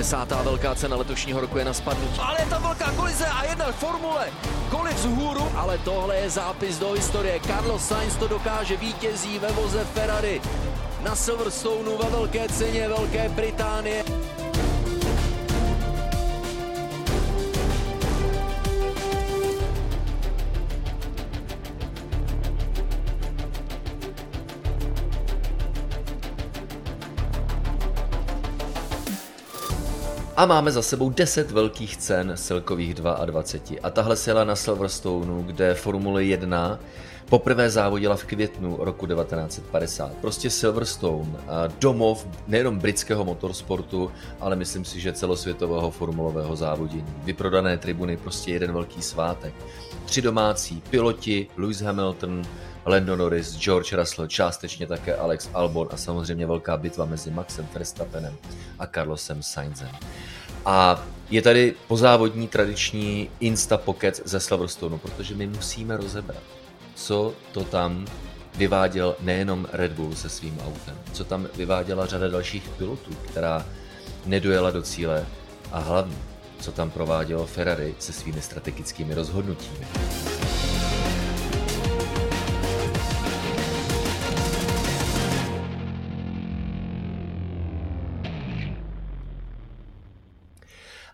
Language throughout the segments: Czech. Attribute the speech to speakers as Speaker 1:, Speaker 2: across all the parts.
Speaker 1: Desátá velká cena letošního roku je na spadnutí. Ale je tam velká kolize a jedna formule. Koli vzhůru, ale tohle je zápis do historie. Carlos Sainz to dokáže vítězí ve voze Ferrari na Silverstoneu ve velké ceně Velké Británie. A máme za sebou 10 velkých cen silkových 22. A tahle se jela na Silverstoneu, kde Formule 1 poprvé závodila v květnu roku 1950. Prostě Silverstone, domov nejenom britského motorsportu, ale myslím si, že celosvětového formulového závodění. Vyprodané tribuny, prostě jeden velký svátek. Tři domácí piloti, Lewis Hamilton, Lando Norris, George Russell, částečně také Alex Albon a samozřejmě velká bitva mezi Maxem Verstappenem a Carlosem Sainzem. A je tady pozávodní tradiční Insta Pocket ze Silverstone, protože my musíme rozebrat, co to tam vyváděl nejenom Red Bull se svým autem, co tam vyváděla řada dalších pilotů, která nedojela do cíle a hlavně, co tam provádělo Ferrari se svými strategickými rozhodnutími.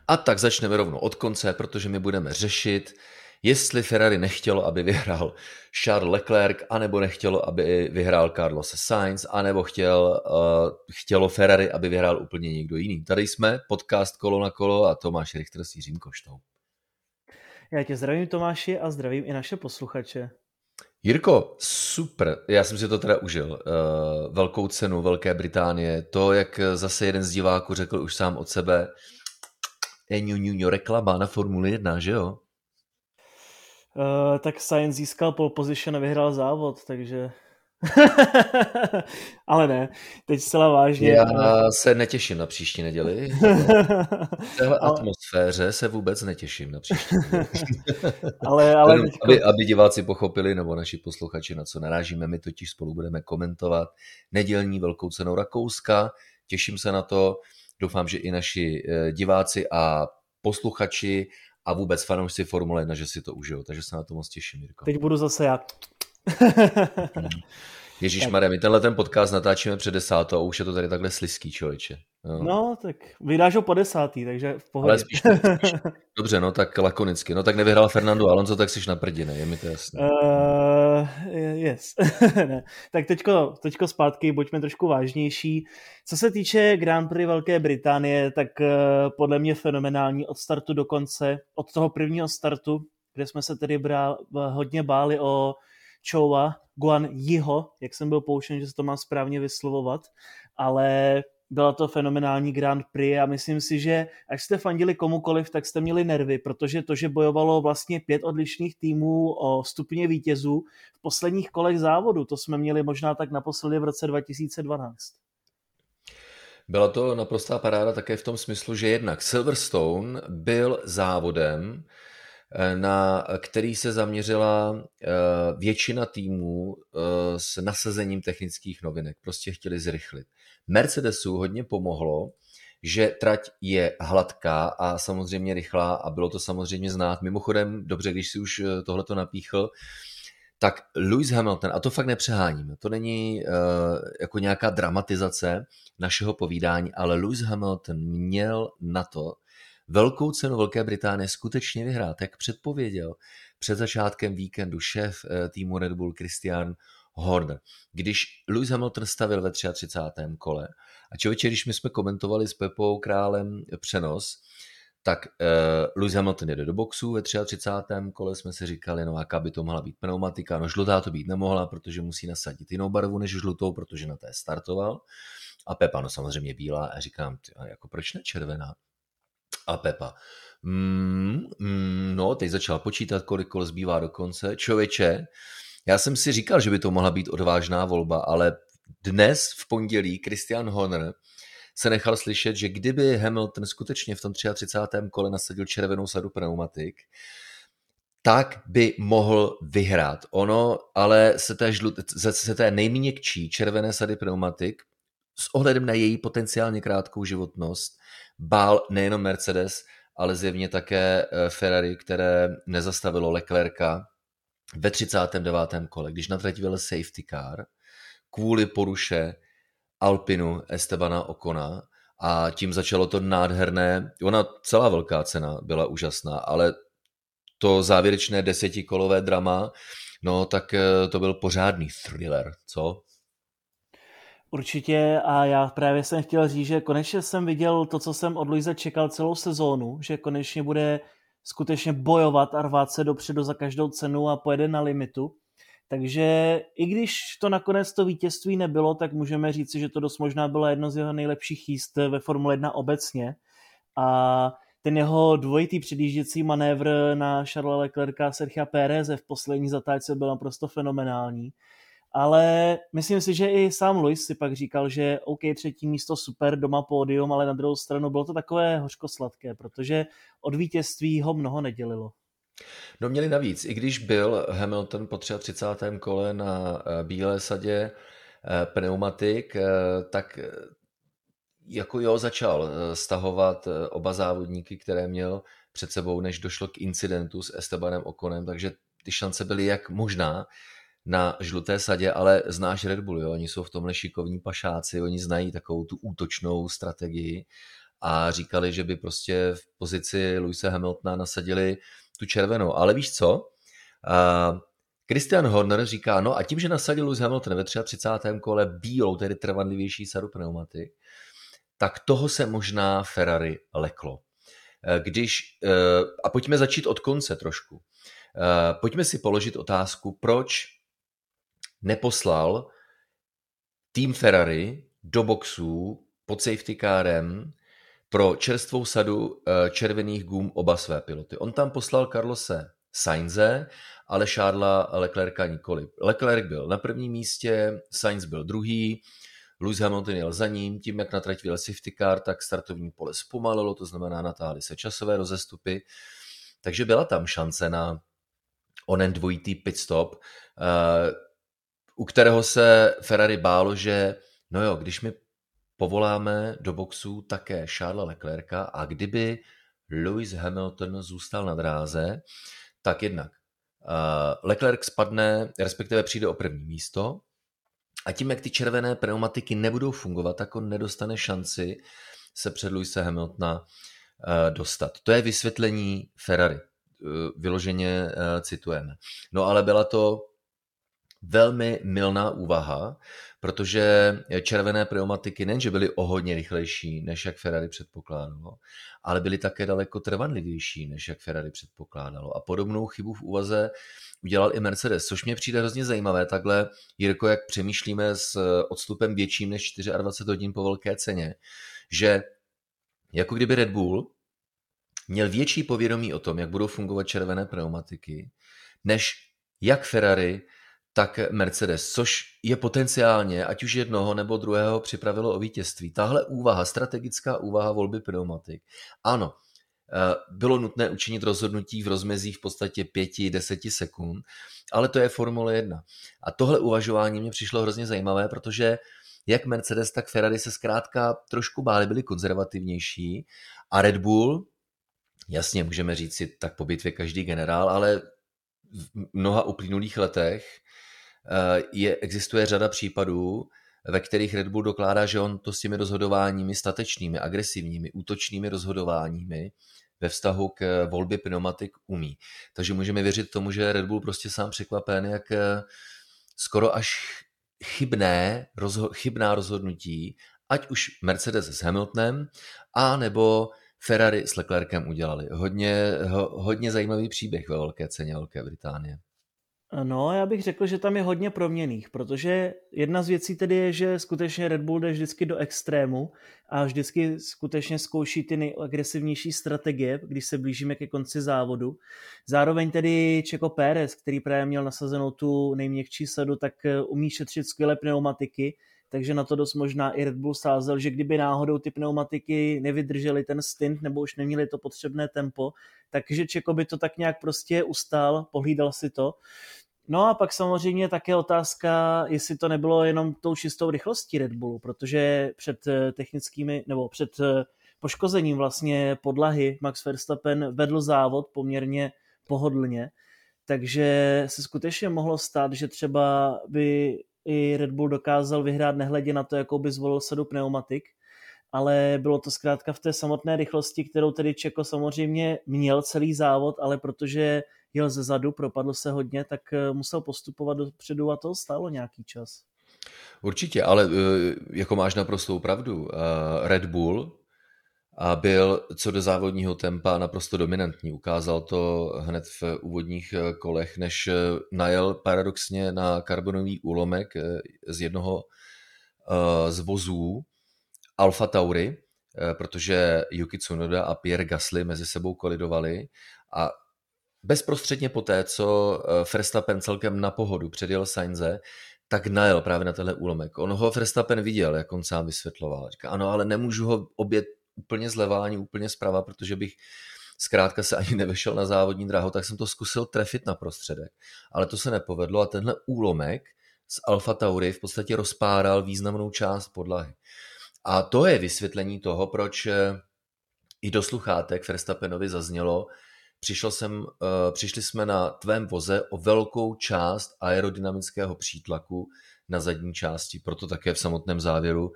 Speaker 1: A tak začneme rovnou od konce, protože my budeme řešit, jestli Ferrari nechtělo, aby vyhrál Charles Leclerc, anebo nechtělo, aby vyhrál Carlos Sainz, anebo chtěl, uh, chtělo Ferrari, aby vyhrál úplně někdo jiný. Tady jsme, podcast Kolo na kolo a Tomáš Richter s Jiřím Koštou.
Speaker 2: Já tě zdravím Tomáši a zdravím i naše posluchače.
Speaker 1: Jirko, super, já jsem si to teda užil. Uh, velkou cenu Velké Británie, to, jak zase jeden z diváků řekl už sám od sebe, ňu, reklama na Formuli 1, že jo?
Speaker 2: Uh, tak Science získal pole position a vyhrál závod, takže... Ale ne, teď zcela vážně.
Speaker 1: Já se netěším na příští neděli. V téhle ale... atmosféře se vůbec netěším na příští neděli. ale, ale teďko... aby, aby diváci pochopili, nebo naši posluchači, na co narážíme, my totiž spolu budeme komentovat nedělní velkou cenou Rakouska. Těším se na to. Doufám, že i naši eh, diváci a posluchači a vůbec fanoušci Formule 1, že si to užijou. Takže se na to moc těším, Mirko.
Speaker 2: Teď budu zase já.
Speaker 1: Ježíš Maria, my tenhle ten podcast natáčíme před desátou a už je to tady takhle sliský, člověče.
Speaker 2: No. no, tak vydáš ho po desátý, takže v pohodě.
Speaker 1: Ale spíš, spíš. Dobře, no tak lakonicky. No tak nevyhrál Fernando Alonso, tak jsi na prdine, je mi to jasné. Uh,
Speaker 2: yes. ne. Tak teďko, teďko zpátky, buďme trošku vážnější. Co se týče Grand Prix Velké Británie, tak uh, podle mě fenomenální od startu do konce, od toho prvního startu, kde jsme se tedy brál, hodně báli o Choua, Guan Yiho, jak jsem byl poučen, že se to má správně vyslovovat, ale byla to fenomenální Grand Prix a myslím si, že až jste fandili komukoliv, tak jste měli nervy, protože to, že bojovalo vlastně pět odlišných týmů o stupně vítězů v posledních kolech závodu, to jsme měli možná tak naposledy v roce 2012.
Speaker 1: Byla to naprostá paráda také v tom smyslu, že jednak Silverstone byl závodem, na který se zaměřila eh, většina týmů eh, s nasazením technických novinek. Prostě chtěli zrychlit. Mercedesu hodně pomohlo, že trať je hladká a samozřejmě rychlá a bylo to samozřejmě znát. Mimochodem, dobře, když si už tohleto napíchl, tak Lewis Hamilton, a to fakt nepřeháníme, to není uh, jako nějaká dramatizace našeho povídání, ale Lewis Hamilton měl na to, velkou cenu Velké Británie skutečně vyhrát, jak předpověděl před začátkem víkendu šéf eh, týmu Red Bull Christian Horner. Když Lewis Hamilton stavil ve 33. kole a člověče, když my jsme komentovali s Pepou Králem přenos, tak uh, Lewis Hamilton jede do boxu ve 33. kole, jsme si říkali, no jaká by to mohla být pneumatika, no žlutá to být nemohla, protože musí nasadit jinou barvu než žlutou, protože na té startoval. A Pepa, no samozřejmě bílá a říkám, ty, jako proč ne červená? A Pepa. Mm, mm, no, teď začal počítat, kolik kol zbývá do konce. Člověče, já jsem si říkal, že by to mohla být odvážná volba, ale dnes v pondělí Christian Horner se nechal slyšet, že kdyby Hamilton skutečně v tom 33. kole nasadil červenou sadu pneumatik, tak by mohl vyhrát. Ono ale se té, žlut, se té nejměkčí červené sady pneumatik s ohledem na její potenciálně krátkou životnost bál nejenom Mercedes, ale zjevně také eh, Ferrari, které nezastavilo Leclerca ve 39. kole, když na trati safety car kvůli poruše Alpinu Estebana Okona a tím začalo to nádherné, ona celá velká cena byla úžasná, ale to závěrečné desetikolové drama, no tak eh, to byl pořádný thriller, co?
Speaker 2: Určitě a já právě jsem chtěl říct, že konečně jsem viděl to, co jsem od Luise čekal celou sezónu, že konečně bude skutečně bojovat a rvát se dopředu za každou cenu a pojede na limitu. Takže i když to nakonec to vítězství nebylo, tak můžeme říci, že to dost možná bylo jedno z jeho nejlepších jíst ve Formule 1 obecně. A ten jeho dvojitý předjížděcí manévr na Charles Leclerca a Sergio Pérez v poslední zatáčce byl naprosto fenomenální. Ale myslím si, že i sám Luis si pak říkal, že OK, třetí místo super, doma pódium, ale na druhou stranu bylo to takové hořko-sladké, protože od vítězství ho mnoho nedělilo.
Speaker 1: No měli navíc, i když byl Hamilton po 33. kole na eh, bílé sadě eh, pneumatik, eh, tak jako jo, začal stahovat oba závodníky, které měl před sebou, než došlo k incidentu s Estebanem Okonem, takže ty šance byly jak možná na žluté sadě, ale znáš Red Bull, jo? oni jsou v tomhle šikovní pašáci, oni znají takovou tu útočnou strategii a říkali, že by prostě v pozici Luise Hamiltona nasadili tu červenou. Ale víš co? Uh, Christian Horner říká, no a tím, že nasadil Lewis Hamilton ve 33. kole bílou, tedy trvanlivější sadu pneumatik, tak toho se možná Ferrari leklo. Když, a pojďme začít od konce trošku. Pojďme si položit otázku, proč neposlal tým Ferrari do boxů pod safety kárem pro čerstvou sadu eh, červených gum oba své piloty. On tam poslal Carlose Sainze, ale Charlesa Leclerca nikoli. Leclerc byl na prvním místě, Sainz byl druhý, Lewis Hamilton jel za ním, tím jak na vyjel safety car, tak startovní pole zpomalilo, to znamená natáhly se časové rozestupy, takže byla tam šance na onen dvojitý pit stop, eh, u kterého se Ferrari bálo, že no jo, když mi povoláme do boxu také Charlesa Leclerca a kdyby Lewis Hamilton zůstal na dráze, tak jednak uh, Leclerc spadne, respektive přijde o první místo a tím, jak ty červené pneumatiky nebudou fungovat, tak on nedostane šanci se před Lewise Hamiltona uh, dostat. To je vysvětlení Ferrari. Uh, vyloženě citujeme. No ale byla to velmi milná úvaha, protože červené pneumatiky nejenže byly o hodně rychlejší, než jak Ferrari předpokládalo, ale byly také daleko trvanlivější, než jak Ferrari předpokládalo. A podobnou chybu v úvaze udělal i Mercedes, což mě přijde hrozně zajímavé. Takhle, Jirko, jak přemýšlíme s odstupem větším než 24 hodin po velké ceně, že jako kdyby Red Bull měl větší povědomí o tom, jak budou fungovat červené pneumatiky, než jak Ferrari tak Mercedes, což je potenciálně, ať už jednoho nebo druhého, připravilo o vítězství. Tahle úvaha, strategická úvaha volby pneumatik. Ano, eh, bylo nutné učinit rozhodnutí v rozmezí v podstatě 5-10 sekund, ale to je Formule 1. A tohle uvažování mě přišlo hrozně zajímavé, protože jak Mercedes, tak Ferrari se zkrátka trošku báli, byli konzervativnější a Red Bull, jasně můžeme říct si tak po bitvě každý generál, ale v mnoha uplynulých letech je, existuje řada případů, ve kterých Red Bull dokládá, že on to s těmi rozhodováními statečnými, agresivními, útočnými rozhodováními ve vztahu k volbě pneumatik umí. Takže můžeme věřit tomu, že Red Bull prostě sám překvapen, jak eh, skoro až chybné, rozho- chybná rozhodnutí, ať už Mercedes s Hamiltonem, a nebo Ferrari s Leclerkem udělali. Hodně, ho, hodně zajímavý příběh ve velké ceně Velké Británie.
Speaker 2: No, já bych řekl, že tam je hodně proměných, protože jedna z věcí tedy je, že skutečně Red Bull jde vždycky do extrému a vždycky skutečně zkouší ty nejagresivnější strategie, když se blížíme ke konci závodu. Zároveň tedy Čeko Pérez, který právě měl nasazenou tu nejměkčí sadu, tak umí šetřit skvělé pneumatiky, takže na to dost možná i Red Bull sázel, že kdyby náhodou ty pneumatiky nevydržely ten stint nebo už neměli to potřebné tempo, takže Čeko by to tak nějak prostě ustál, pohlídal si to. No a pak samozřejmě také otázka, jestli to nebylo jenom tou čistou rychlostí Red Bullu, protože před eh, technickými, nebo před eh, poškozením vlastně podlahy Max Verstappen vedl závod poměrně pohodlně, takže se skutečně mohlo stát, že třeba by i Red Bull dokázal vyhrát nehledě na to, jakou by zvolil sadu pneumatik, ale bylo to zkrátka v té samotné rychlosti, kterou tedy Čeko samozřejmě měl celý závod, ale protože jel ze zadu, propadl se hodně, tak eh, musel postupovat dopředu a to stálo nějaký čas.
Speaker 1: Určitě, ale eh, jako máš naprostou pravdu, eh, Red Bull a byl co do závodního tempa naprosto dominantní. Ukázal to hned v úvodních kolech, než najel paradoxně na karbonový úlomek z jednoho z vozů Alfa Tauri, protože Yuki Tsunoda a Pierre Gasly mezi sebou kolidovali a bezprostředně po té, co Verstappen celkem na pohodu předjel Sainze, tak najel právě na tenhle úlomek. On ho Verstappen viděl, jak on sám vysvětloval. Říká, ano, ale nemůžu ho obět úplně zleva ani úplně zprava, protože bych zkrátka se ani nevešel na závodní dráhu, tak jsem to zkusil trefit na prostředek. Ale to se nepovedlo a tenhle úlomek z Alfa Tauri v podstatě rozpáral významnou část podlahy. A to je vysvětlení toho, proč eh, i do sluchátek Verstappenovi zaznělo, přišel jsem, eh, přišli jsme na tvém voze o velkou část aerodynamického přítlaku na zadní části. Proto také v samotném závěru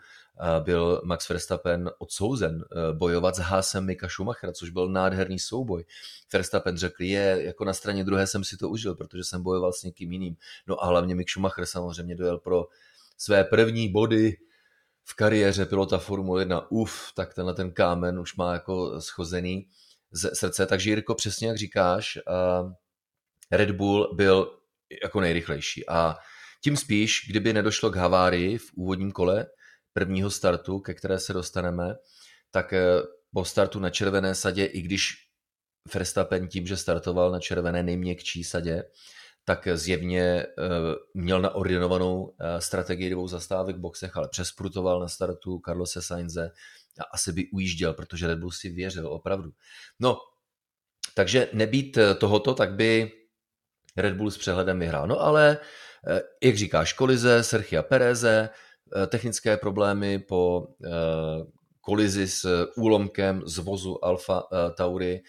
Speaker 1: byl Max Verstappen odsouzen eh, bojovat s Hásem Mika Schumachera, což byl nádherný souboj. Verstappen řekl, je, jako na straně druhé jsem si to užil, protože jsem bojoval s někým jiným. No a hlavně Mick Schumacher samozřejmě dojel pro své první body v kariéře pilota Formule 1. Uf, tak tenhle ten kámen už má jako schozený z srdce. Takže Jirko, přesně jak říkáš, Red Bull byl jako nejrychlejší a tím spíš, kdyby nedošlo k havárii v úvodním kole prvního startu, ke které se dostaneme, tak eh, po startu na červené sadě, i když Verstappen tím, že startoval na červené nejměkčí sadě, tak zjevně uh, měl naordinovanou uh, strategii dvou zastávek v boxech, ale přesprutoval na startu Carlose Sainze a asi by ujížděl, protože Red Bull si věřil opravdu. No, takže nebýt tohoto, tak by Red Bull s přehledem vyhrál. No ale, eh, jak říkáš, kolize Sergio Pereze, eh, technické problémy po eh, kolizi s úlomkem z vozu Alfa Tauri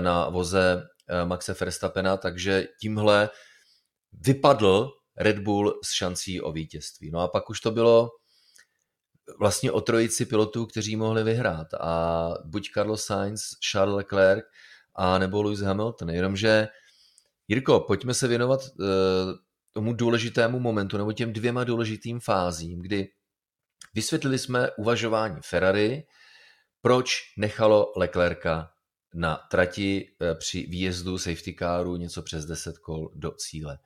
Speaker 1: na voze Maxe Verstappena, takže tímhle vypadl Red Bull s šancí o vítězství. No a pak už to bylo vlastně o trojici pilotů, kteří mohli vyhrát. A buď Carlos Sainz, Charles Leclerc a nebo Lewis Hamilton. Jenomže, Jirko, pojďme se věnovat tomu důležitému momentu, nebo těm dvěma důležitým fázím, kdy vysvětlili jsme uvažování Ferrari, proč nechalo Leclerca na trati uh, při výjezdu safety caru něco přes 10 kol do cíle.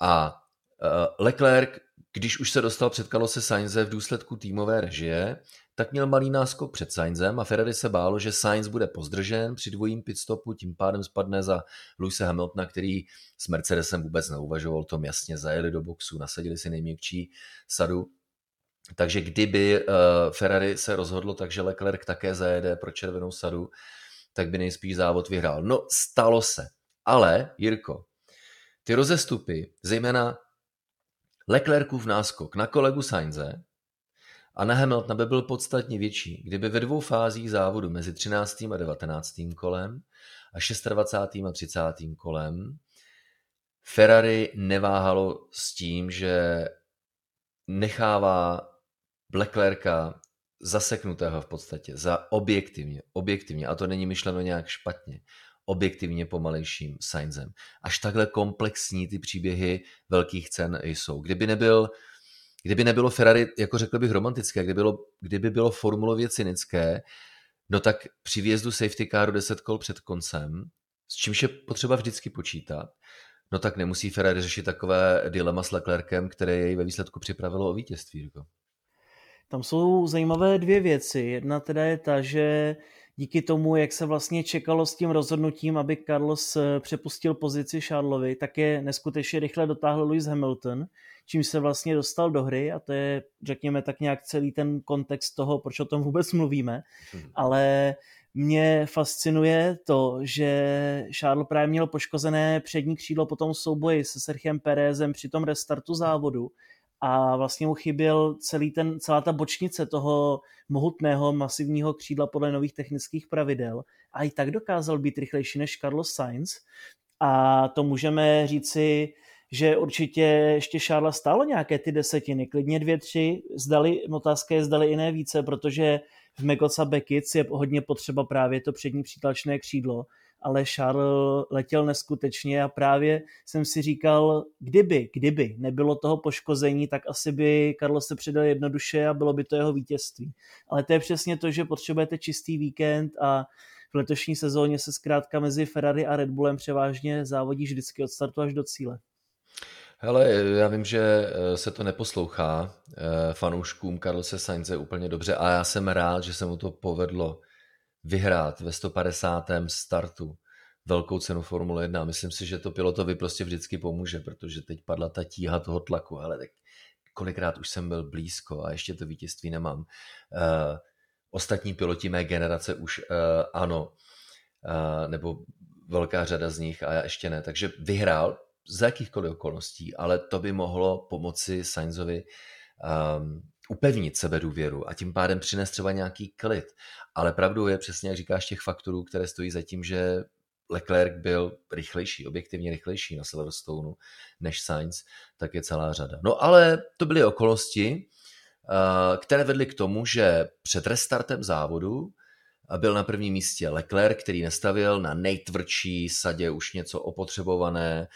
Speaker 1: A uh, Leclerc když už se dostal před Kalose Sainze v důsledku týmové režie, tak měl malý náskok před Sainzem a Ferrari se bálo, že Sainz bude pozdržen při dvojím pitstopu, tím pádem spadne za Luise Hamiltona, který s Mercedesem vůbec neuvažoval tom jasně, zajeli do boxu, nasadili si nejměkčí sadu. Takže kdyby uh, Ferrari se rozhodlo tak, že Leclerc také zajede pro červenou sadu, tak by nejspíš závod vyhrál. No, stalo se. Ale, Jirko, ty rozestupy, zejména Leclercův náskok na kolegu Sainze a na Hamiltona by byl podstatně větší, kdyby ve dvou fázích závodu mezi 13. a 19. kolem a 26. a 30. kolem Ferrari neváhalo s tím, že nechává Leclerca zaseknutého v podstatě za objektivně, objektivně, a to není myšleno nějak špatně, objektivně pomalejším Sainzem. Až takhle komplexní ty příběhy velkých cen jsou. Kdyby nebyl Kdyby nebylo Ferrari, jako řekl bych, romantické, kdyby bylo, kdyby bylo formulově cynické, no tak při výjezdu safety caru 10 kol před koncem, s čímž je potřeba vždycky počítat, no tak nemusí Ferrari řešit takové dilema s Leclerkem, které jej ve výsledku připravilo o vítězství.
Speaker 2: Tam jsou zajímavé dvě věci. Jedna teda je ta, že díky tomu, jak se vlastně čekalo s tím rozhodnutím, aby Carlos eh, přepustil pozici Charlesovi, tak je neskutečně rychle dotáhl Lewis Hamilton, čím se vlastně dostal do hry a to je, řekněme, tak nějak celý ten kontext toho, proč o tom vůbec mluvíme, hmm. ale mě fascinuje to, že Charles právě měl poškozené přední křídlo po tom souboji se Sergiem Perezem při tom restartu závodu a vlastně mu chyběl celý ten, celá ta bočnice toho mohutného masivního křídla podle nových technických pravidel. A i tak dokázal být rychlejší než Carlos Sainz. A to můžeme říci, že určitě ještě Šárla stálo nějaké ty desetiny, klidně dvě, tři, zdali, otázka je zdali i ne více, protože v Megosa Bekic je hodně potřeba právě to přední přítlačné křídlo, ale Charles letěl neskutečně a právě jsem si říkal, kdyby, kdyby nebylo toho poškození, tak asi by Carlos se přidal jednoduše a bylo by to jeho vítězství. Ale to je přesně to, že potřebujete čistý víkend a v letošní sezóně se zkrátka mezi Ferrari a Red Bullem převážně závodí vždycky od startu až do cíle.
Speaker 1: Hele, já vím, že eh, se to neposlouchá eh, fanouškům Carlose Sainze úplně dobře a já jsem rád, že se mu to povedlo vyhrát ve 150. startu velkou cenu Formule 1. Myslím si, že to pilotovi prostě vždycky pomůže, protože teď padla ta tíha toho tlaku, ale tak kolikrát už jsem byl blízko a ještě to vítězství nemám. Uh, ostatní piloti mé generace už uh, ano, uh, nebo velká řada z nich a já ještě ne. Takže vyhrál za jakýchkoliv okolností, ale to by mohlo pomoci Sainzovi um, upevnit sebedůvěru a tím pádem přinést třeba nějaký klid. Ale pravdou je přesně, jak říkáš, těch faktorů, které stojí za tím, že Leclerc byl rychlejší, objektivně rychlejší na Silverstone než Sainz, tak je celá řada. No ale to byly okolnosti, uh, které vedly k tomu, že před restartem závodu byl na prvním místě Leclerc, který nestavil na nejtvrdší sadě už něco opotřebované,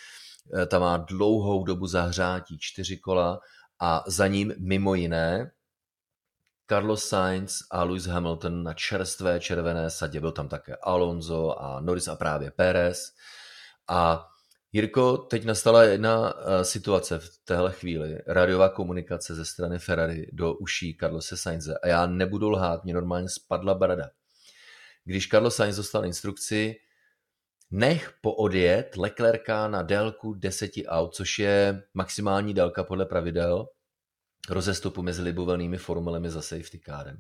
Speaker 1: Eh, ta má dlouhou dobu zahřátí, čtyři kola a za ním mimo jiné Carlos Sainz a Lewis Hamilton na čerstvé červené sadě. Byl tam také Alonso a Norris a právě Perez. A Jirko, teď nastala jedna eh, situace v téhle chvíli. Radiová komunikace ze strany Ferrari do uší Carlose Sainze. A já nebudu lhát, mě normálně spadla brada. Když Carlos Sainz dostal instrukci, nech poodjet Leclerca na délku 10 aut, což je maximální délka podle pravidel rozestupu mezi libovolnými formulemi za safety kárem.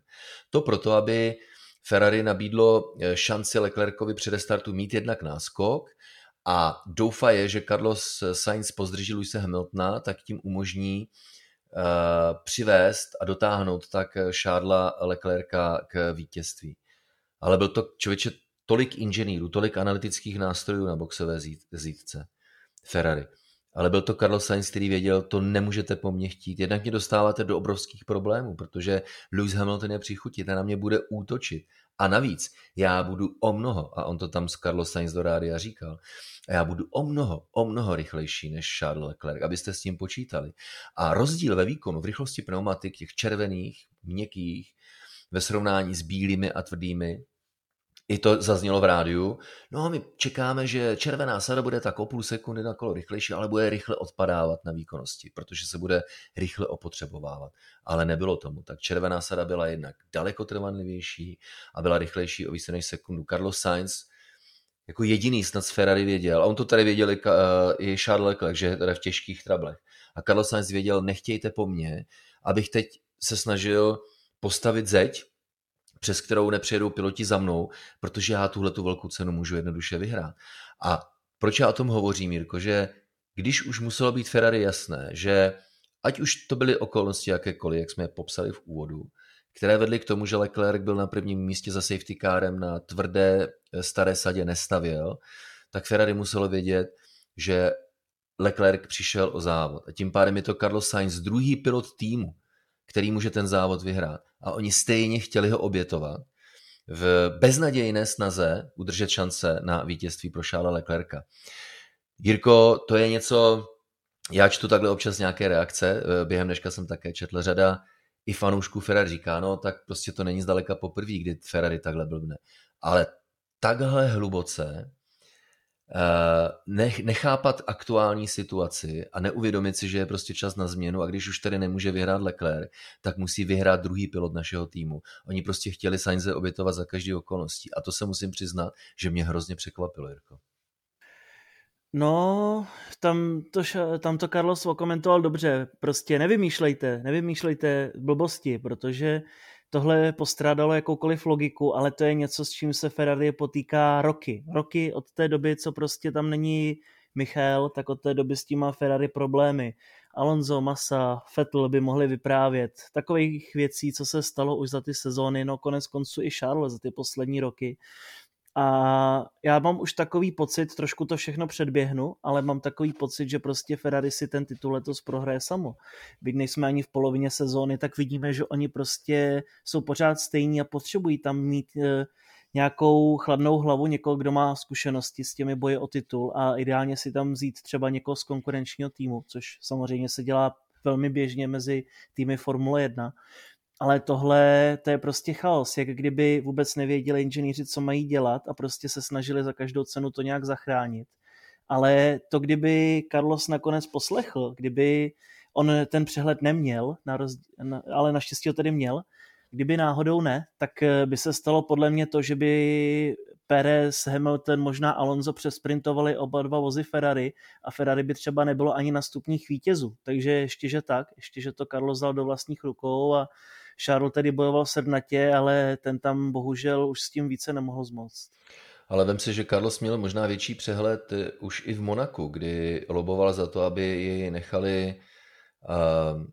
Speaker 1: To proto, aby Ferrari nabídlo eh, šanci Leclercovi před restartu mít jednak náskok a doufaje, že Carlos Sainz pozdrží Luise Hamiltona, tak tím umožní uh, přivést a dotáhnout tak Charlesa Leclerca k vítězství. Ale byl to člověče tolik inženýrů, tolik analytických nástrojů na boxové zítce Ferrari. Ale byl to Carlos Sainz, který věděl, to nemůžete po mně chtít. Jednak mě dostáváte do obrovských problémů, protože Lewis Hamilton je přichutit ten na mě bude útočit. A navíc, já budu o mnoho, a on to tam s Carlos Sainz do rádia říkal, a já budu o mnoho, o mnoho rychlejší než Charles Leclerc, abyste s tím počítali. A rozdíl ve výkonu, v rychlosti pneumatik, těch červených, měkkých, ve srovnání s bílými a tvrdými, i to zaznělo v rádiu, no my čekáme, že červená sada bude tak o půl sekundy na kolo rychlejší, ale bude rychle odpadávat na výkonnosti, protože se bude rychle opotřebovávat. Ale nebylo tomu. Tak červená sada byla jednak daleko trvanlivější a byla rychlejší o více než sekundu. Carlos Sainz jako jediný snad z Ferrari věděl, a on to tady věděl i, i Charles Leclerc, že tady v těžkých trablech. A Carlos Sainz věděl, nechtějte po mně, abych teď se snažil postavit zeď, přes kterou nepřijedou piloti za mnou, protože já tuhle tu velkou cenu můžu jednoduše vyhrát. A proč já o tom hovořím, Jirko, že když už muselo být Ferrari jasné, že ať už to byly okolnosti jakékoliv, jak jsme je popsali v úvodu, které vedly k tomu, že Leclerc byl na prvním místě za safety kárem na tvrdé eh, staré sadě nestavěl, tak Ferrari muselo vědět, že Leclerc přišel o závod. A tím pádem je to Carlos Sainz, druhý pilot týmu, který může ten závod vyhrát. A oni stejně chtěli ho obětovat v beznadějné snaze udržet šance na vítězství pro Šála Leclerca. Jirko, to je něco, já čtu takhle občas nějaké reakce, během dneška jsem také četl řada i fanoušků Ferrari říká, no tak prostě to není zdaleka poprvé, kdy Ferrari takhle blbne. Ale takhle hluboce Eh, nechápat aktuální situaci a neuvědomit si, že je prostě čas na změnu a když už tady nemůže vyhrát Leclerc, tak musí vyhrát druhý pilot našeho týmu. Oni prostě chtěli Sainze obětovat za každý okolností a to se musím přiznat, že mě hrozně překvapilo, Jirko.
Speaker 2: No, tam to, tam to Carlos okomentoval dobře. Prostě nevymýšlejte, nevymýšlejte blbosti, protože tohle postrádalo jakoukoliv logiku, ale to je něco, s čím se Ferrari potýká roky. Roky od té doby, co prostě tam není Michal, tak od té doby s tím má Ferrari problémy. Alonso, Massa, Vettel by mohli vyprávět. Takových věcí, co se stalo už za ty sezóny, no konec konců i Charles za ty poslední roky. A já mám už takový pocit, trošku to všechno předběhnu, ale mám takový pocit, že prostě Ferrari si ten titul letos prohraje samo. Byť nejsme ani v polovině sezóny, tak vidíme, že oni prostě jsou pořád stejní a potřebují tam mít eh, nějakou chladnou hlavu, někoho, kdo má zkušenosti s těmi boji o titul a ideálně si tam vzít třeba někoho z konkurenčního týmu, což samozřejmě se dělá velmi běžně mezi týmy Formule 1. Ale tohle, to je prostě chaos, jak kdyby vůbec nevěděli inženýři, co mají dělat a prostě se snažili za každou cenu to nějak zachránit. Ale to, kdyby Carlos nakonec poslechl, kdyby on ten přehled neměl, na roz... ale naštěstí ho tedy měl, Kdyby náhodou ne, tak eh, by se stalo podle mě to, že by Perez, Hamilton, možná Alonso přesprintovali oba dva vozy Ferrari a Ferrari by třeba nebylo ani na stupních vítězů. Takže ještě, že tak, ještě, že to Carlos dal do vlastních rukou a Charles tedy bojoval srdnatě, ale ten tam bohužel už s tím více nemohl zmoct.
Speaker 1: Ale vem si, že Carlos měl možná větší přehled eh, už i v Monaku, kdy loboval za to, aby jej nechali uh, uh,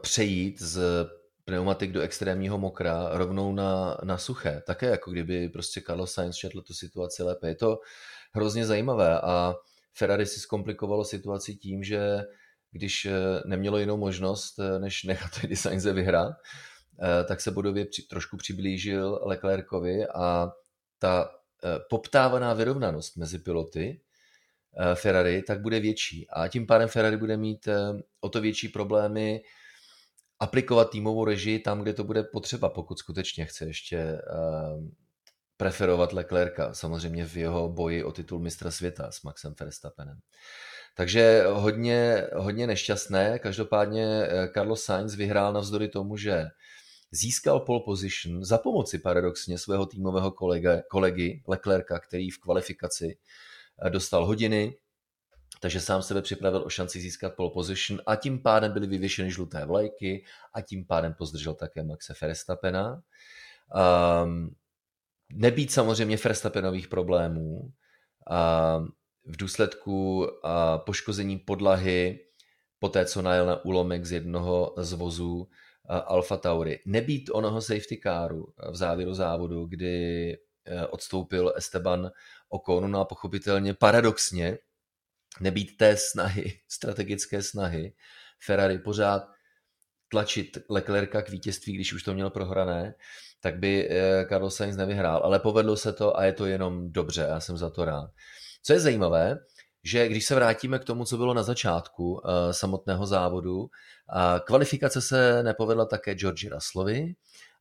Speaker 1: přejít z pneumatik do extrémního mokra rovnou na, na suché. Také jako kdyby prostě Carlos Sainz četl tu situaci lépe. Je to hrozně zajímavé a Ferrari si zkomplikovalo situaci tím, že když eh, nemělo jinou možnost, eh, než nechat Sainze vyhrát, eh, tak se bodově při, trošku přiblížil Leclercovi a ta poptávaná vyrovnanost mezi piloty Ferrari tak bude větší a tím pádem Ferrari bude mít o to větší problémy aplikovat týmovou režii tam, kde to bude potřeba, pokud skutečně chce ještě preferovat Leclerca, samozřejmě v jeho boji o titul mistra světa s Maxem Verstappenem. Takže hodně, hodně nešťastné, každopádně eh, Carlos Sainz vyhrál navzdory tomu, že získal pole position za pomoci paradoxně svého týmového kolega, kolegy Leclerca, který v kvalifikaci eh, dostal hodiny, takže sám sebe připravil o šanci získat pole position a tím pádem byly vyvěšeny žluté vlajky a tím pádem pozdržel také Maxe Verstappena. Um, nebýt samozřejmě Verstappenových problémů, um, v důsledku poškození podlahy, po té, co najel na úlomek z jednoho z vozů Alfa Tauri. Nebýt onoho safety caru v závěru závodu, kdy uh, odstoupil Esteban Ocon, no a pochopitelně paradoxně nebýt té snahy, strategické snahy, Ferrari pořád tlačit Leclerca k vítězství, když už to měl prohrané, tak by eh, Carlos Sainz nevyhrál. Ale povedlo se to a je to jenom dobře, já jsem za to rád. Co je zajímavé, že když se vrátíme k tomu, co bylo na začátku uh, samotného závodu, uh, kvalifikace se nepovedla také Georgi Russellovi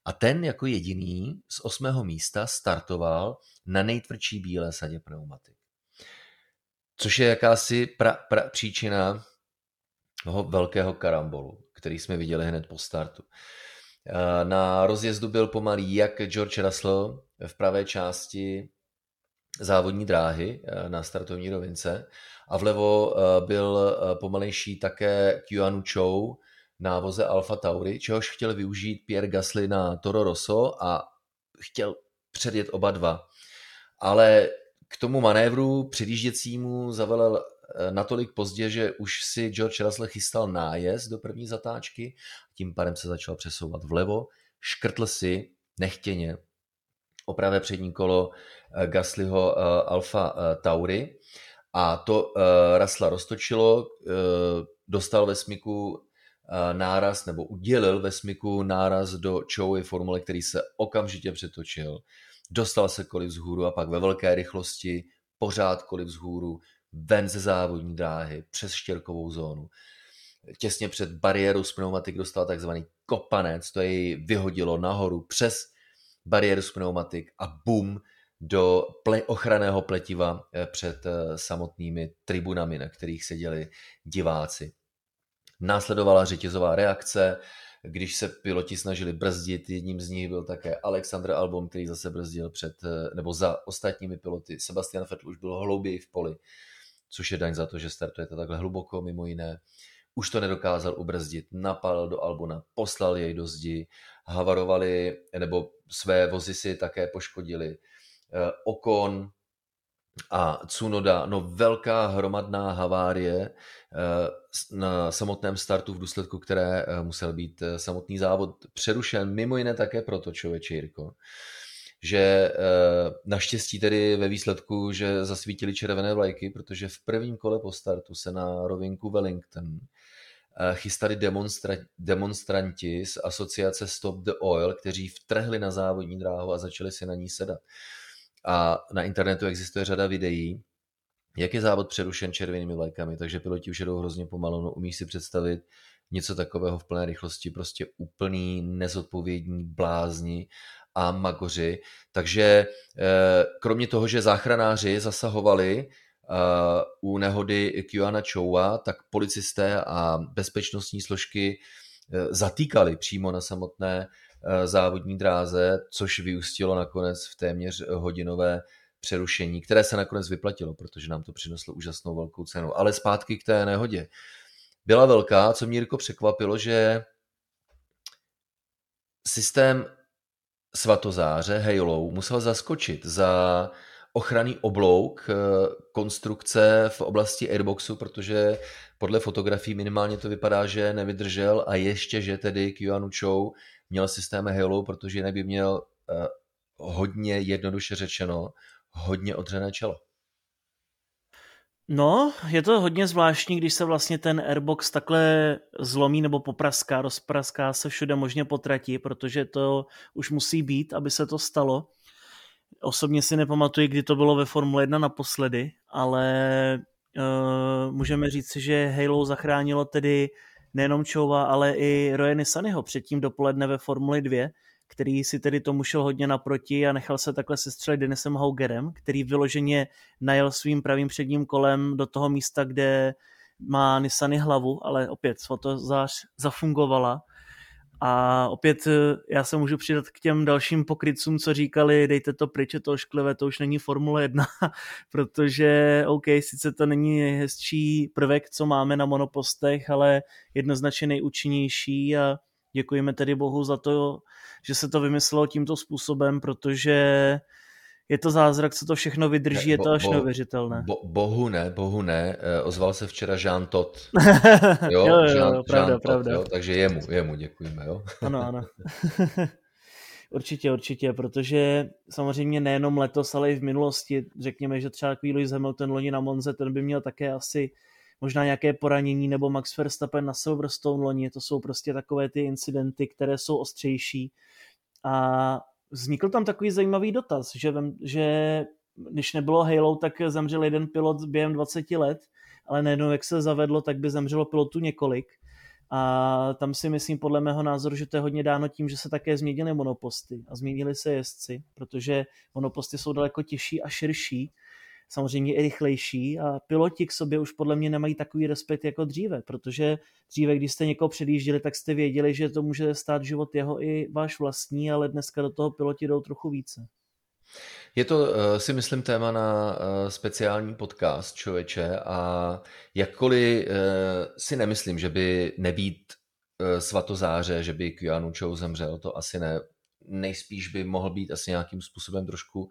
Speaker 1: a ten jako jediný z osmého místa startoval na nejtvrdší bílé sadě pneumatik což je jakási pra, pra, příčina toho velkého karambolu, který jsme viděli hned po startu. Na rozjezdu byl pomalý jak George Russell v pravé části závodní dráhy na startovní rovince a vlevo byl pomalejší také Kyuanu Chou na voze Alfa Tauri, čehož chtěl využít Pierre Gasly na Toro Rosso a chtěl předjet oba dva. Ale k tomu manévru předjížděcímu zavelel eh, natolik pozdě, že už si George Russell chystal nájezd do první zatáčky, tím pádem se začal přesouvat vlevo, škrtl si nechtěně o pravé přední kolo eh, Gaslyho eh, Alfa Tauri a to Rasla roztočilo, dostal ve smyku náraz nebo udělil ve smyku náraz do Chowy formule, který se okamžitě přetočil dostal se kolik vzhůru a pak ve velké rychlosti pořád kolik vzhůru, ven ze závodní dráhy, přes štěrkovou zónu. Těsně před bariéru z pneumatik dostal takzvaný kopanec, to jej vyhodilo nahoru přes bariéru z pneumatik a bum do ple- ochranného pletiva eh, před eh, samotnými tribunami, na kterých seděli diváci. Následovala řetězová reakce, když se piloti snažili brzdit, jedním z nich byl také Alexander Albon, který zase brzdil před, eh, nebo za ostatními piloty. Sebastian Vettel už byl hlouběji v poli, což je daň za to, že startujete takhle hluboko, mimo jiné. Už to nedokázal ubrzdit, napal do Albona, poslal jej do zdi, havarovali, nebo své vozy si také poškodili. Eh, Okon a Cunoda, no velká hromadná havárie eh, na samotném startu, v důsledku které eh, musel být samotný závod přerušen, mimo jiné také proto, člověče Jirko, že naštěstí tedy ve výsledku, že zasvítili červené vlajky, protože v prvním kole po startu se na rovinku Wellington chystali demonstra- demonstranti z asociace Stop the Oil, kteří vtrhli na závodní dráhu a začali si na ní sedat. A na internetu existuje řada videí, jak je závod přerušen červenými vlajkami, takže piloti už jedou hrozně pomalu, no umí si představit něco takového v plné rychlosti, prostě úplný nezodpovědní blázni a magoři. Takže eh, kromě toho, že záchranáři zasahovali u nehody Kiana Choua, tak policisté a bezpečnostní složky eh, zatýkali přímo na samotné eh, závodní dráze, což vyústilo nakonec v téměř hodinové přerušení, které se nakonec vyplatilo, protože nám to přineslo úžasnou velkou cenu. Ale zpátky k té nehodě. Byla velká, co mě Jirko překvapilo, že systém svatozáře Halo musel zaskočit za ochranný oblouk eh, konstrukce v oblasti airboxu, protože podle fotografií minimálně to vypadá, že nevydržel a ještě, že tedy Keanu Chou měl systém Halo, protože jinak by měl eh, hodně jednoduše řečeno hodně odřené čelo.
Speaker 2: No, je to hodně zvláštní, když se vlastně ten airbox takhle zlomí nebo popraská, rozpraská se všude možně potratí, protože to už musí být, aby se to stalo. Osobně si nepamatuji, kdy to bylo ve Formule 1 naposledy, ale uh, můžeme říct, že Halo zachránilo tedy nejenom Chova, ale i Royeny Sanyho předtím dopoledne ve Formuli 2, který si tedy tomu šel hodně naproti a nechal se takhle sestřelit Denisem Haugerem, který vyloženě najel svým pravým předním kolem do toho místa, kde má Nissany hlavu, ale opět zář zafungovala a opět eh, já se můžu přidat k těm dalším pokrytcům, co říkali, dejte to pryč, je to ošklivé, to už není Formule 1, protože OK, sice to není nejhezčí prvek, co máme na monopostech, ale jednoznačně nejúčinnější a děkujeme tedy Bohu za to, že se to vymyslelo tímto způsobem, protože je to zázrak, co to všechno vydrží, ne, je to až bo, neuvěřitelné.
Speaker 1: Bo, bohu ne, bohu ne, eh, ozval se včera Jean Tot.
Speaker 2: Jo, jo, jo, Jean, jo pravda, Jean pravda.
Speaker 1: Tot, jo, takže jemu, jemu děkujeme, jo.
Speaker 2: ano, ano. určitě, určitě, protože samozřejmě nejenom letos, ale i v minulosti, řekněme, že třeba takový Lewis Hamilton loni na Monze, ten by měl také asi možná nějaké poranění, nebo Max Verstappen na Silverstone loni, to jsou prostě takové ty incidenty, které jsou ostřejší. A vznikl tam takový zajímavý dotaz, že, že když nebylo Halo, tak zemřel jeden pilot během 20 let, ale najednou jak se zavedlo, tak by zemřelo pilotů několik. A tam si myslím podle mého názoru, že to je hodně dáno tím, že se také změnily monoposty a změnili se jezdci, protože monoposty jsou daleko těžší a širší samozřejmě i rychlejší a piloti k sobě už podle mě nemají takový respekt jako dříve, protože dříve, když jste někoho předjížděli, tak jste věděli, že to může stát život jeho i váš vlastní, ale dneska do toho piloti jdou trochu více.
Speaker 1: Je to, eh, si myslím, téma na eh, speciální podcast člověče a jakkoliv eh, si nemyslím, že by nebýt svatozáře, že by Keanu Chou zemřel, to asi ne. Nejspíš by mohl být asi nějakým způsobem trošku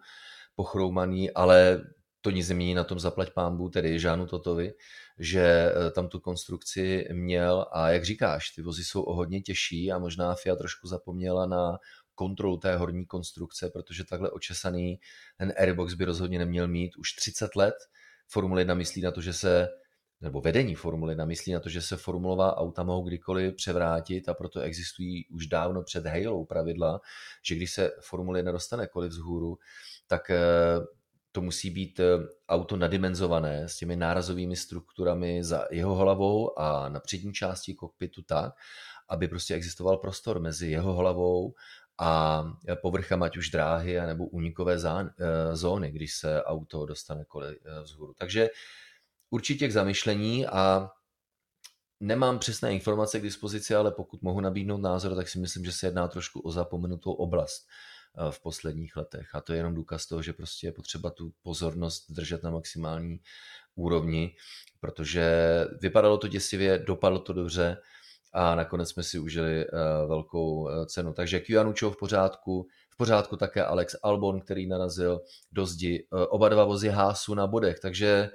Speaker 1: pochroumaný, ale to nic nemění na tom zaplať pámbu, tedy Žánu Totovi, že eh, tam tu konstrukci měl a jak říkáš, ty vozy jsou o hodně těžší a možná FIA trošku zapomněla na kontrolu té horní konstrukce, protože takhle očesaný ten airbox by rozhodně neměl mít už 30 let. Formule 1 myslí na to, že se nebo vedení Formule 1 myslí na to, že se formulová auta mohou kdykoliv převrátit a proto existují už dávno před Halo pravidla, že když se Formule 1 dostane koliv vzhůru, tak eh, to musí být eh, auto nadimenzované s těmi nárazovými strukturami za jeho hlavou a na přední části kokpitu tak, aby prostě existoval prostor mezi jeho hlavou a povrchem ať už dráhy nebo únikové eh, zóny, když se auto dostane kole eh, vzhůru. Takže určitě k zamyšlení a nemám přesné informace k dispozici, ale pokud mohu nabídnout názor, tak si myslím, že se jedná trošku o zapomenutou oblast Eh, v posledních letech. A to je jenom důkaz toho, že prostě je potřeba tu pozornost držet na maximální úrovni, protože vypadalo to děsivě, dopadlo to dobře a nakonec jsme si užili velkou cenu. Takže Kianučo v pořádku, v pořádku také Alex Albon, který narazil do zdi, oba dva vozy Hásu na bodech, takže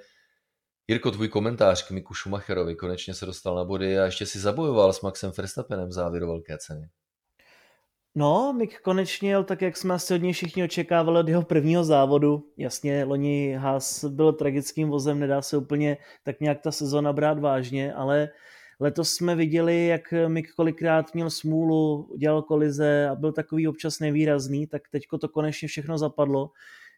Speaker 1: Jirko, tvůj komentář k Miku Schumacherovi konečně se dostal na body a ještě si zabojoval s Maxem Verstappenem v závěru velké ceny.
Speaker 2: No, Mik konečně jel tak, jak jsme asi hodně všichni očekávali od jeho prvního závodu. Jasně, loni Haas byl tragickým vozem, nedá se úplně tak nějak ta sezona brát vážně, ale letos jsme viděli, jak Mik kolikrát měl smůlu, dělal kolize a byl takový občas nevýrazný, tak teďko to konečně všechno zapadlo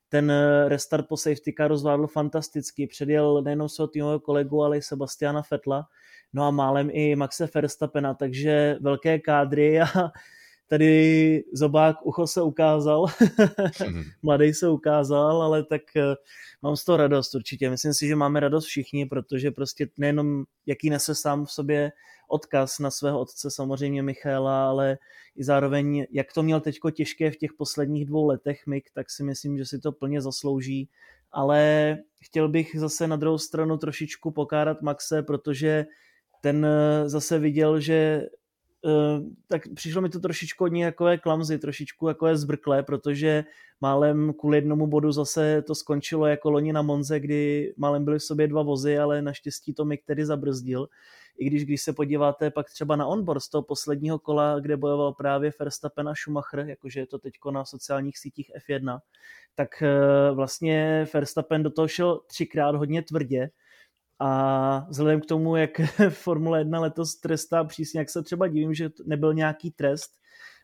Speaker 2: ten eh, restart po safety car zvládl fantasticky. Předjel nejenom svého týmového kolegu, ale i Sebastiana Fetla, no a málem i Maxe Verstappena, takže velké kádry a tady Zobák ucho se ukázal, mhm. mladý se ukázal, ale tak eh, mám z toho radost určitě. Myslím si, že máme radost všichni, protože prostě nejenom jaký nese sám v sobě odkaz na svého otce, samozřejmě Michaela, ale i zároveň, jak to měl teďko těžké v těch posledních dvou letech Mik, tak si myslím, že si to plně zaslouží. Ale chtěl bych zase na druhou stranu trošičku pokárat Maxe, protože ten eh, zase viděl, že tak přišlo mi to trošičku od nějakové klamzy, trošičku jako je zbrklé, protože málem kvůli jednomu bodu zase to skončilo jako loni na Monze, kdy málem byly v sobě dva vozy, ale naštěstí to Mick tedy zabrzdil. I když, když se podíváte pak třeba na onboard z toho posledního kola, kde bojoval právě Verstappen a Schumacher, jakože je to teďko na sociálních sítích F1, tak eh, vlastně Verstappen do toho šel třikrát hodně tvrdě, a vzhledem k tomu, jak Formule 1 letos trestá přísně, jak se třeba divím, že nebyl nějaký trest,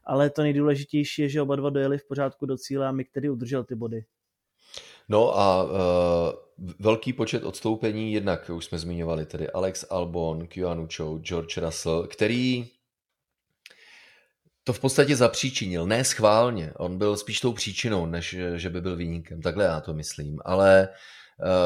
Speaker 2: ale to nejdůležitější je, že oba dva dojeli v pořádku do cíle a mi který udržel ty body.
Speaker 1: No a uh, velký počet odstoupení, jednak už jsme zmiňovali, tedy Alex Albon, Keanu Cho, George Russell, který to v podstatě zapříčinil, ne schválně, on byl spíš tou příčinou, než že by byl výnikem, takhle já to myslím, ale uh,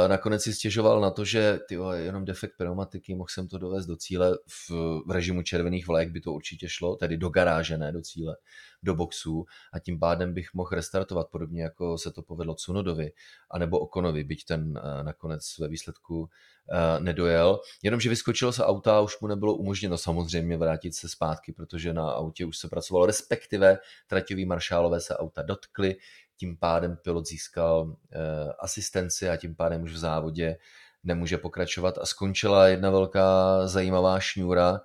Speaker 1: nakonec si stěžoval na to, že ty jenom defekt pneumatiky, mohl jsem to dovést do cíle v, v režimu červených vlajek by to určitě šlo, tedy do garáže, ne do cíle, do boxu a tím pádem bych mohl restartovat, podobně jako se to povedlo Cunodovi, anebo Okonovi, byť ten eh, nakonec ve výsledku eh, nedojel. Jenomže vyskočil se auta a už mu nebylo umožněno samozřejmě vrátit se zpátky, protože na autě už se pracovalo, respektive traťoví maršálové se auta dotkli, tím pádem pilot získal eh, asistenci a tím pádem už v závodě nemůže pokračovat a skončila jedna velká zajímavá šňůra.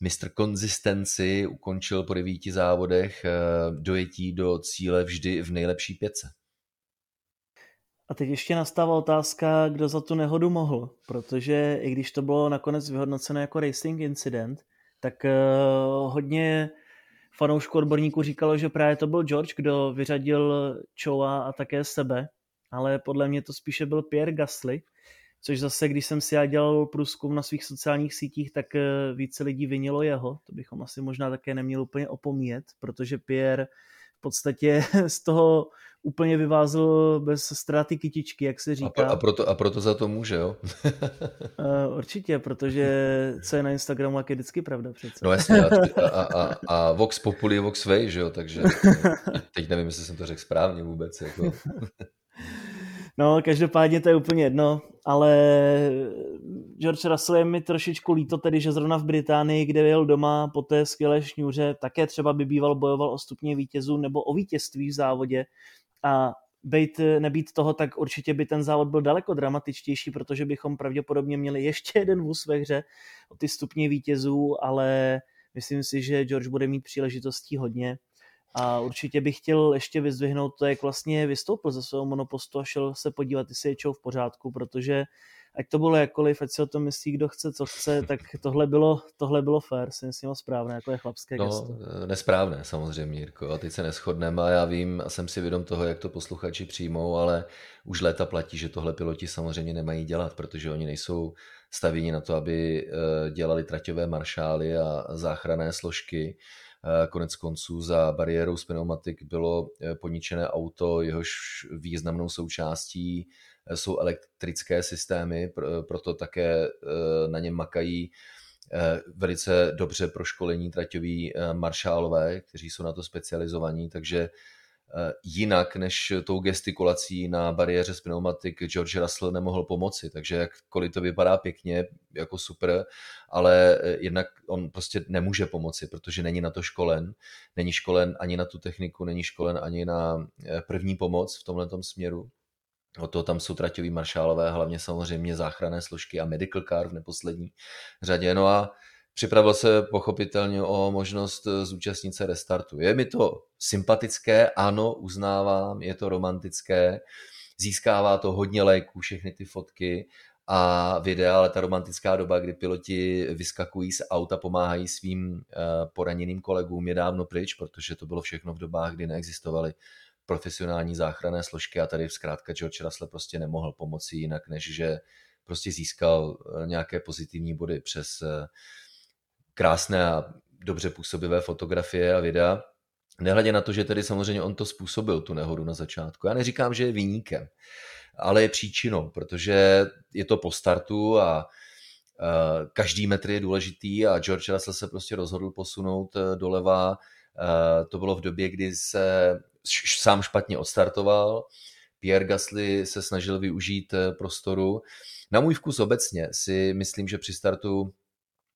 Speaker 1: Mistr konzistenci ukončil po devíti závodech eh, dojetí do cíle vždy v nejlepší pětce.
Speaker 2: A teď ještě nastává otázka, kdo za tu nehodu mohl, protože i když to bylo nakonec vyhodnoceno jako racing incident, tak uh, hodně fanoušku odborníků říkalo, že právě to byl George, kdo vyřadil Choa a také sebe, ale podle mě to spíše byl Pierre Gasly, což zase, když jsem si já dělal průzkum na svých sociálních sítích, tak eh, více lidí vinilo jeho, to bychom asi možná také neměli úplně opomíjet, protože Pierre v podstatě z toho úplně vyvázl bez ztráty kytičky, jak se říká.
Speaker 1: A, a, proto, a proto za to může, jo?
Speaker 2: uh, určitě, protože co je na Instagramu, jak je vždycky pravda přece.
Speaker 1: No jasně, a, a, a, a Vox Populi je Vox Vej, že jo, takže teď nevím, jestli jsem to řekl správně vůbec. Jako.
Speaker 2: No, každopádně to je úplně jedno, ale George Russell je mi trošičku líto tedy, že zrovna v Británii, kde jel doma po té skvělé šňůře, také třeba by býval bojoval o stupně vítězů nebo o vítězství v závodě a být, nebýt toho, tak určitě by ten závod byl daleko dramatičtější, protože bychom pravděpodobně měli ještě jeden vůz ve hře o ty stupně vítězů, ale myslím si, že George bude mít příležitostí hodně. A určitě bych chtěl ještě vyzdvihnout to, jak vlastně vystoupil ze svého monopostu a šel se podívat, jestli je v pořádku, protože ať to bylo jakkoliv, ať si o tom myslí, kdo chce, co chce, tak tohle bylo, tohle bylo fair, si myslím, správné, jako je chlapské
Speaker 1: no,
Speaker 2: gesto.
Speaker 1: nesprávné samozřejmě, Jirko, a teď se neschodneme a já vím a jsem si vědom toho, jak to posluchači přijmou, ale už léta platí, že tohle piloti samozřejmě nemají dělat, protože oni nejsou stavěni na to, aby eh, dělali traťové maršály a záchranné složky, Eh, konec konců za bariérou z pneumatik bylo poničené auto, jehož významnou součástí jsou elektrické systémy, proto také na něm makají velice dobře proškolení traťoví maršálové, kteří jsou na to specializovaní, takže Eh, jinak než tou gestikulací na bariéře z pneumatik George Russell nemohl pomoci, takže jakkoliv to vypadá pěkně, jako super, ale eh, jednak on prostě nemůže pomoci, protože není na to školen, není školen ani na tu techniku, není školen ani na eh, první pomoc v tomhle směru. O to tam jsou traťoví maršálové, hlavně samozřejmě záchranné složky a medical car v neposlední řadě. No a Připravil se pochopitelně o možnost eh, zúčastnit se restartu. Je mi to sympatické, ano, uznávám, je to romantické, získává to hodně léků, všechny ty fotky a videa, ale ta romantická doba, kdy piloti vyskakují z auta, pomáhají svým eh, poraněným kolegům, je dávno pryč, protože to bylo všechno v dobách, kdy neexistovaly profesionální záchranné složky a tady zkrátka George Russell prostě nemohl pomoci jinak, než že prostě získal eh, nějaké pozitivní body přes krásné a dobře působivé fotografie a videa. Nehledě na to, že tedy samozřejmě on to způsobil, tu nehodu na začátku. Já neříkám, že je výnikem, ale je příčinou, protože je to po startu a každý metr je důležitý a George Russell se prostě rozhodl posunout doleva. To bylo v době, kdy se sám špatně odstartoval. Pierre Gasly se snažil využít e, prostoru. Na můj vkus obecně si myslím, že při startu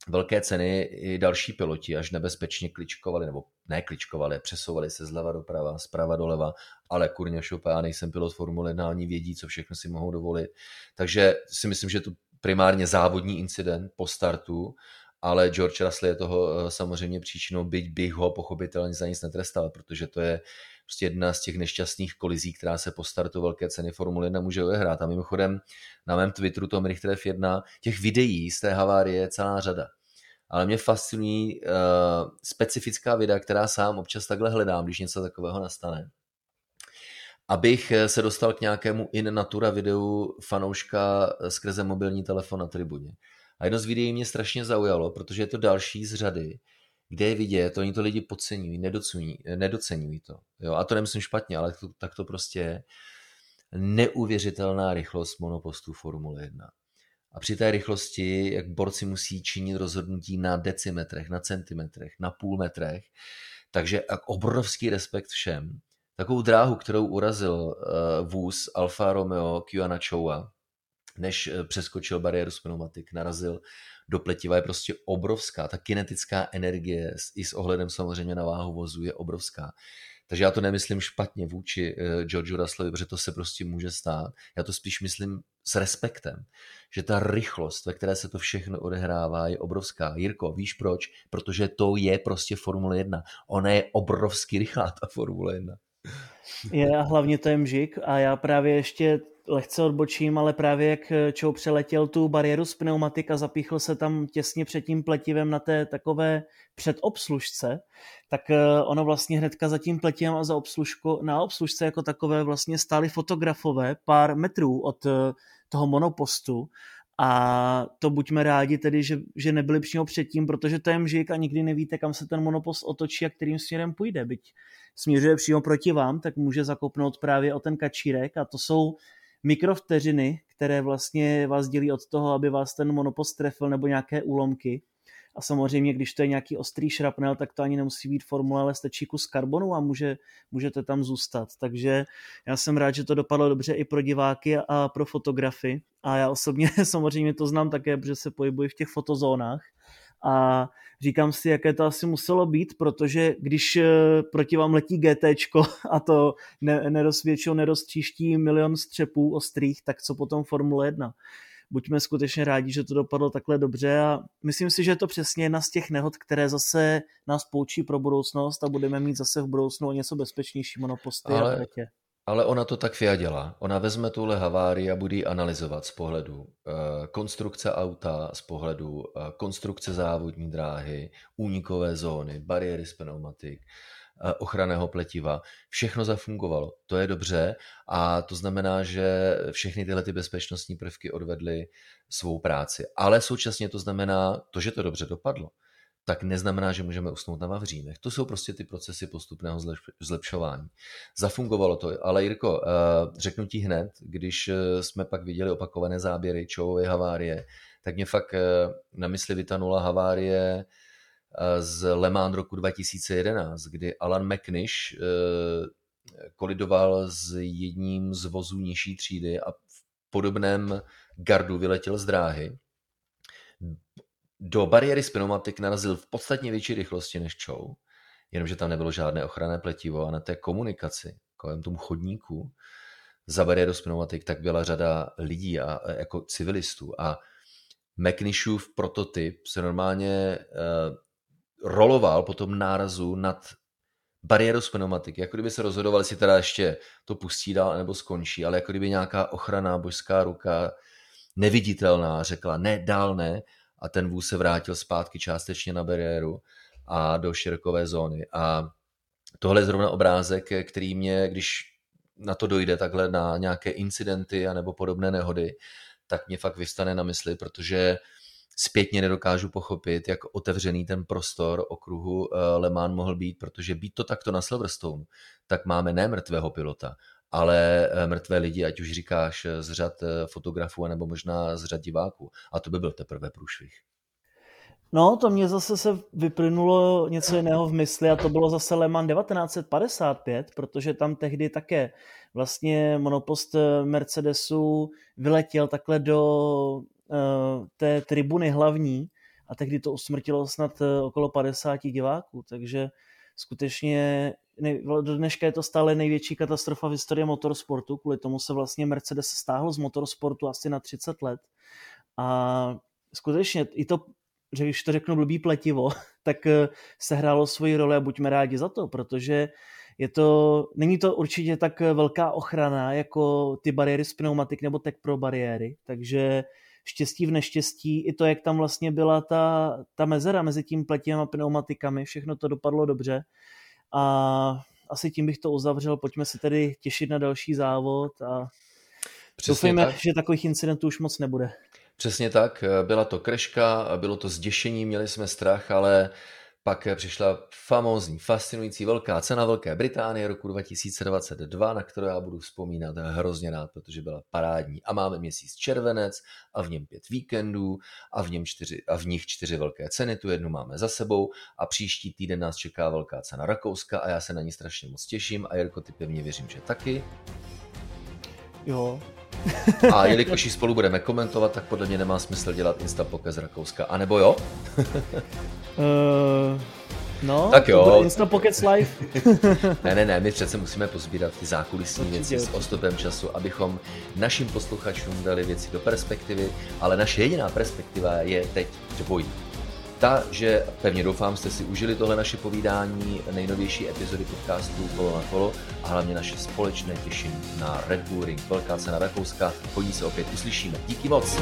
Speaker 1: velké ceny i další piloti až nebezpečně kličkovali, nebo ne kličkovali, přesouvali se zleva doprava, zprava doleva, ale kurně šopa, já nejsem pilot Formule 1, ani vědí, co všechno si mohou dovolit. Takže si myslím, že to primárně závodní incident po startu, ale George Russell je toho eh, samozřejmě příčinou, byť bych ho pochopitelně za nic netrestal, protože to je prostě jedna z těch nešťastných kolizí, která se po startu velké ceny Formule 1 může odehrát. A mimochodem na mém Twitteru Tom Richter 1 těch videí z té havárie je celá řada. Ale mě fascinují uh, specifická videa, která sám občas takhle hledám, když něco takového nastane. Abych se dostal k nějakému in natura videu fanouška skrze mobilní telefon na tribuně. A jedno z videí mě strašně zaujalo, protože je to další z řady, kde je vidět, oni to lidi podceňují, nedocenují, nedocenují to. Jo? A to nemyslím špatně, ale to, tak to prostě je neuvěřitelná rychlost monopostů Formule 1. A při té rychlosti, jak borci musí činit rozhodnutí na decimetrech, na centimetrech, na půl metrech, takže obrovský respekt všem. Takovou dráhu, kterou urazil uh, vůz Alfa Romeo Kiana Choua, než eh, přeskočil bariéru z pneumatik, narazil do pletiva, je prostě obrovská. Ta kinetická energie i s ohledem samozřejmě na váhu vozu je obrovská. Takže já to nemyslím špatně vůči uh, Georgeu Russellovi, protože to se prostě může stát. Já to spíš myslím s respektem, že ta rychlost, ve které se to všechno odehrává, je obrovská. Jirko, víš proč? Protože to je prostě Formule 1. Ona je obrovsky rychlá, ta Formule 1.
Speaker 2: Je a hlavně to je mžik a já právě ještě lehce odbočím, ale právě jak Čou přeletěl tu bariéru z pneumatik a zapíchl se tam těsně před tím pletivem na té takové předobslužce, tak eh, ono vlastně hnedka za tím pletivem a za obslužku, na obslužce jako takové vlastně stály fotografové pár metrů od eh, toho monopostu a to buďme rádi tedy, že, že nebyli přímo předtím, protože to je mžik a nikdy nevíte, kam se ten monopost otočí a kterým směrem půjde. Byť směřuje přímo proti vám, tak může zakopnout právě o ten kačírek a to jsou mikrovteřiny, které vlastně vás dělí od toho, aby vás ten monopost trefil nebo nějaké úlomky. A samozřejmě, když to je nějaký ostrý šrapnel, tak to ani nemusí být formule, ale stačí kus karbonu a může, můžete tam zůstat. Takže já jsem rád, že to dopadlo dobře i pro diváky a pro fotografy. A já osobně samozřejmě to znám také, protože se pohybuji v těch fotozónách. A říkám si, jaké to asi muselo být, protože když eh, proti vám letí GT a to nerozvětšou, neroztříští milion střepů ostrých, tak co potom Formule 1? buďme skutečně rádi, že to dopadlo takhle dobře a myslím si, že je to přesně jedna z těch nehod, které zase nás poučí pro budoucnost a budeme mít zase v budoucnu o něco bezpečnější monoposty
Speaker 1: ale, a Ale ona to tak FIA dělá. Ona vezme tuhle havárii a bude ji analyzovat z pohledu uh, konstrukce auta, z pohledu uh, konstrukce závodní dráhy, únikové zóny, bariéry z pneumatik, Eh, ochranného pletiva. Všechno zafungovalo. To je dobře a to znamená, že všechny tyhle ty bezpečnostní prvky odvedly svou práci. Ale současně to znamená, to, že to dobře dopadlo, tak neznamená, že můžeme usnout na Vavřínech. To jsou prostě ty procesy postupného zlepšování. Zafungovalo to, ale Jirko, eh, řeknu ti hned, když eh, jsme pak viděli opakované záběry Čovové havárie, tak mě fakt na mysli vytanula havárie z Le Mans roku 2011, kdy Alan McNish eh, kolidoval s jedním z vozů nižší třídy a v podobném gardu vyletěl z dráhy. Do bariéry s pneumatik narazil v podstatně větší rychlosti než Chow, jenomže tam nebylo žádné ochranné pletivo a na té komunikaci kolem tomu chodníku za bariéru s pneumatik tak byla řada lidí a, jako civilistů. A McNishův prototyp se normálně uh, roloval po tom nárazu nad bariéru s pneumatiky, jako kdyby se rozhodovali, jestli teda ještě to pustí dál nebo skončí, ale jako kdyby nějaká ochrana, božská ruka, neviditelná, řekla ne, dál ne a ten vůz se vrátil zpátky částečně na bariéru a do širokové zóny. A tohle je zrovna obrázek, který mě, když na to dojde takhle na nějaké incidenty nebo podobné nehody, tak mě fakt vystane na mysli, protože zpětně nedokážu pochopit, jak otevřený ten prostor okruhu eh, Le Mans mohl být, protože být to takto na Silverstone, tak máme ne mrtvého pilota, ale eh, mrtvé lidi, ať už říkáš z řad eh, fotografů, nebo možná z řad diváků. A to by byl teprve průšvih.
Speaker 2: No, to mě zase se vyplynulo něco jiného v mysli a to bylo zase Le Mans 1955, protože tam tehdy také vlastně monopost Mercedesu vyletěl takhle do té tribuny hlavní a tehdy to usmrtilo snad eh, okolo 50 diváků, takže skutečně do dneška je to stále největší katastrofa v historii motorsportu, kvůli tomu se vlastně Mercedes stáhl z motorsportu asi na 30 let. A skutečně i to že když to řeknu blbý pletivo, tak eh, se hrálo svoji roli a buďme rádi za to, protože je to, není to určitě tak velká ochrana jako ty bariéry z pneumatik nebo Tech Pro bariéry, takže štěstí v neštěstí, i to, jak tam vlastně byla ta, ta mezera mezi tím pletivem a pneumatikami, všechno to dopadlo dobře a asi tím bych to uzavřel, pojďme se tedy těšit na další závod a doufejme, tak. že takových incidentů už moc nebude.
Speaker 1: Přesně tak, byla to kreška, bylo to zděšení, měli jsme strach, ale pak přišla famózní, fascinující velká cena Velké Británie roku 2022, na kterou já budu vzpomínat hrozně rád, protože byla parádní. A máme měsíc červenec a v něm pět víkendů a v, něm čtyři, a v nich čtyři velké ceny, tu jednu máme za sebou a příští týden nás čeká velká cena Rakouska a já se na ní strašně moc těším a Jirko, ty pevně věřím, že taky.
Speaker 2: Jo,
Speaker 1: a jelikož ji spolu budeme komentovat, tak podle mě nemá smysl dělat Instapoke z Rakouska. A nebo jo?
Speaker 2: uh, no,
Speaker 1: tak jo.
Speaker 2: Instapockets live.
Speaker 1: ne, ne, ne, my přece musíme pozbírat ty zákulisní věci s ostupem času, abychom našim posluchačům dali věci do perspektivy, ale naše jediná perspektiva je teď dvojí ta, že pevně doufám, jste si užili tohle naše povídání, nejnovější epizody podcastu Kolo na kolo a hlavně naše společné těšení na Red Bull Ring. Velká cena Rakouska, chodí se opět uslyšíme. Díky moc!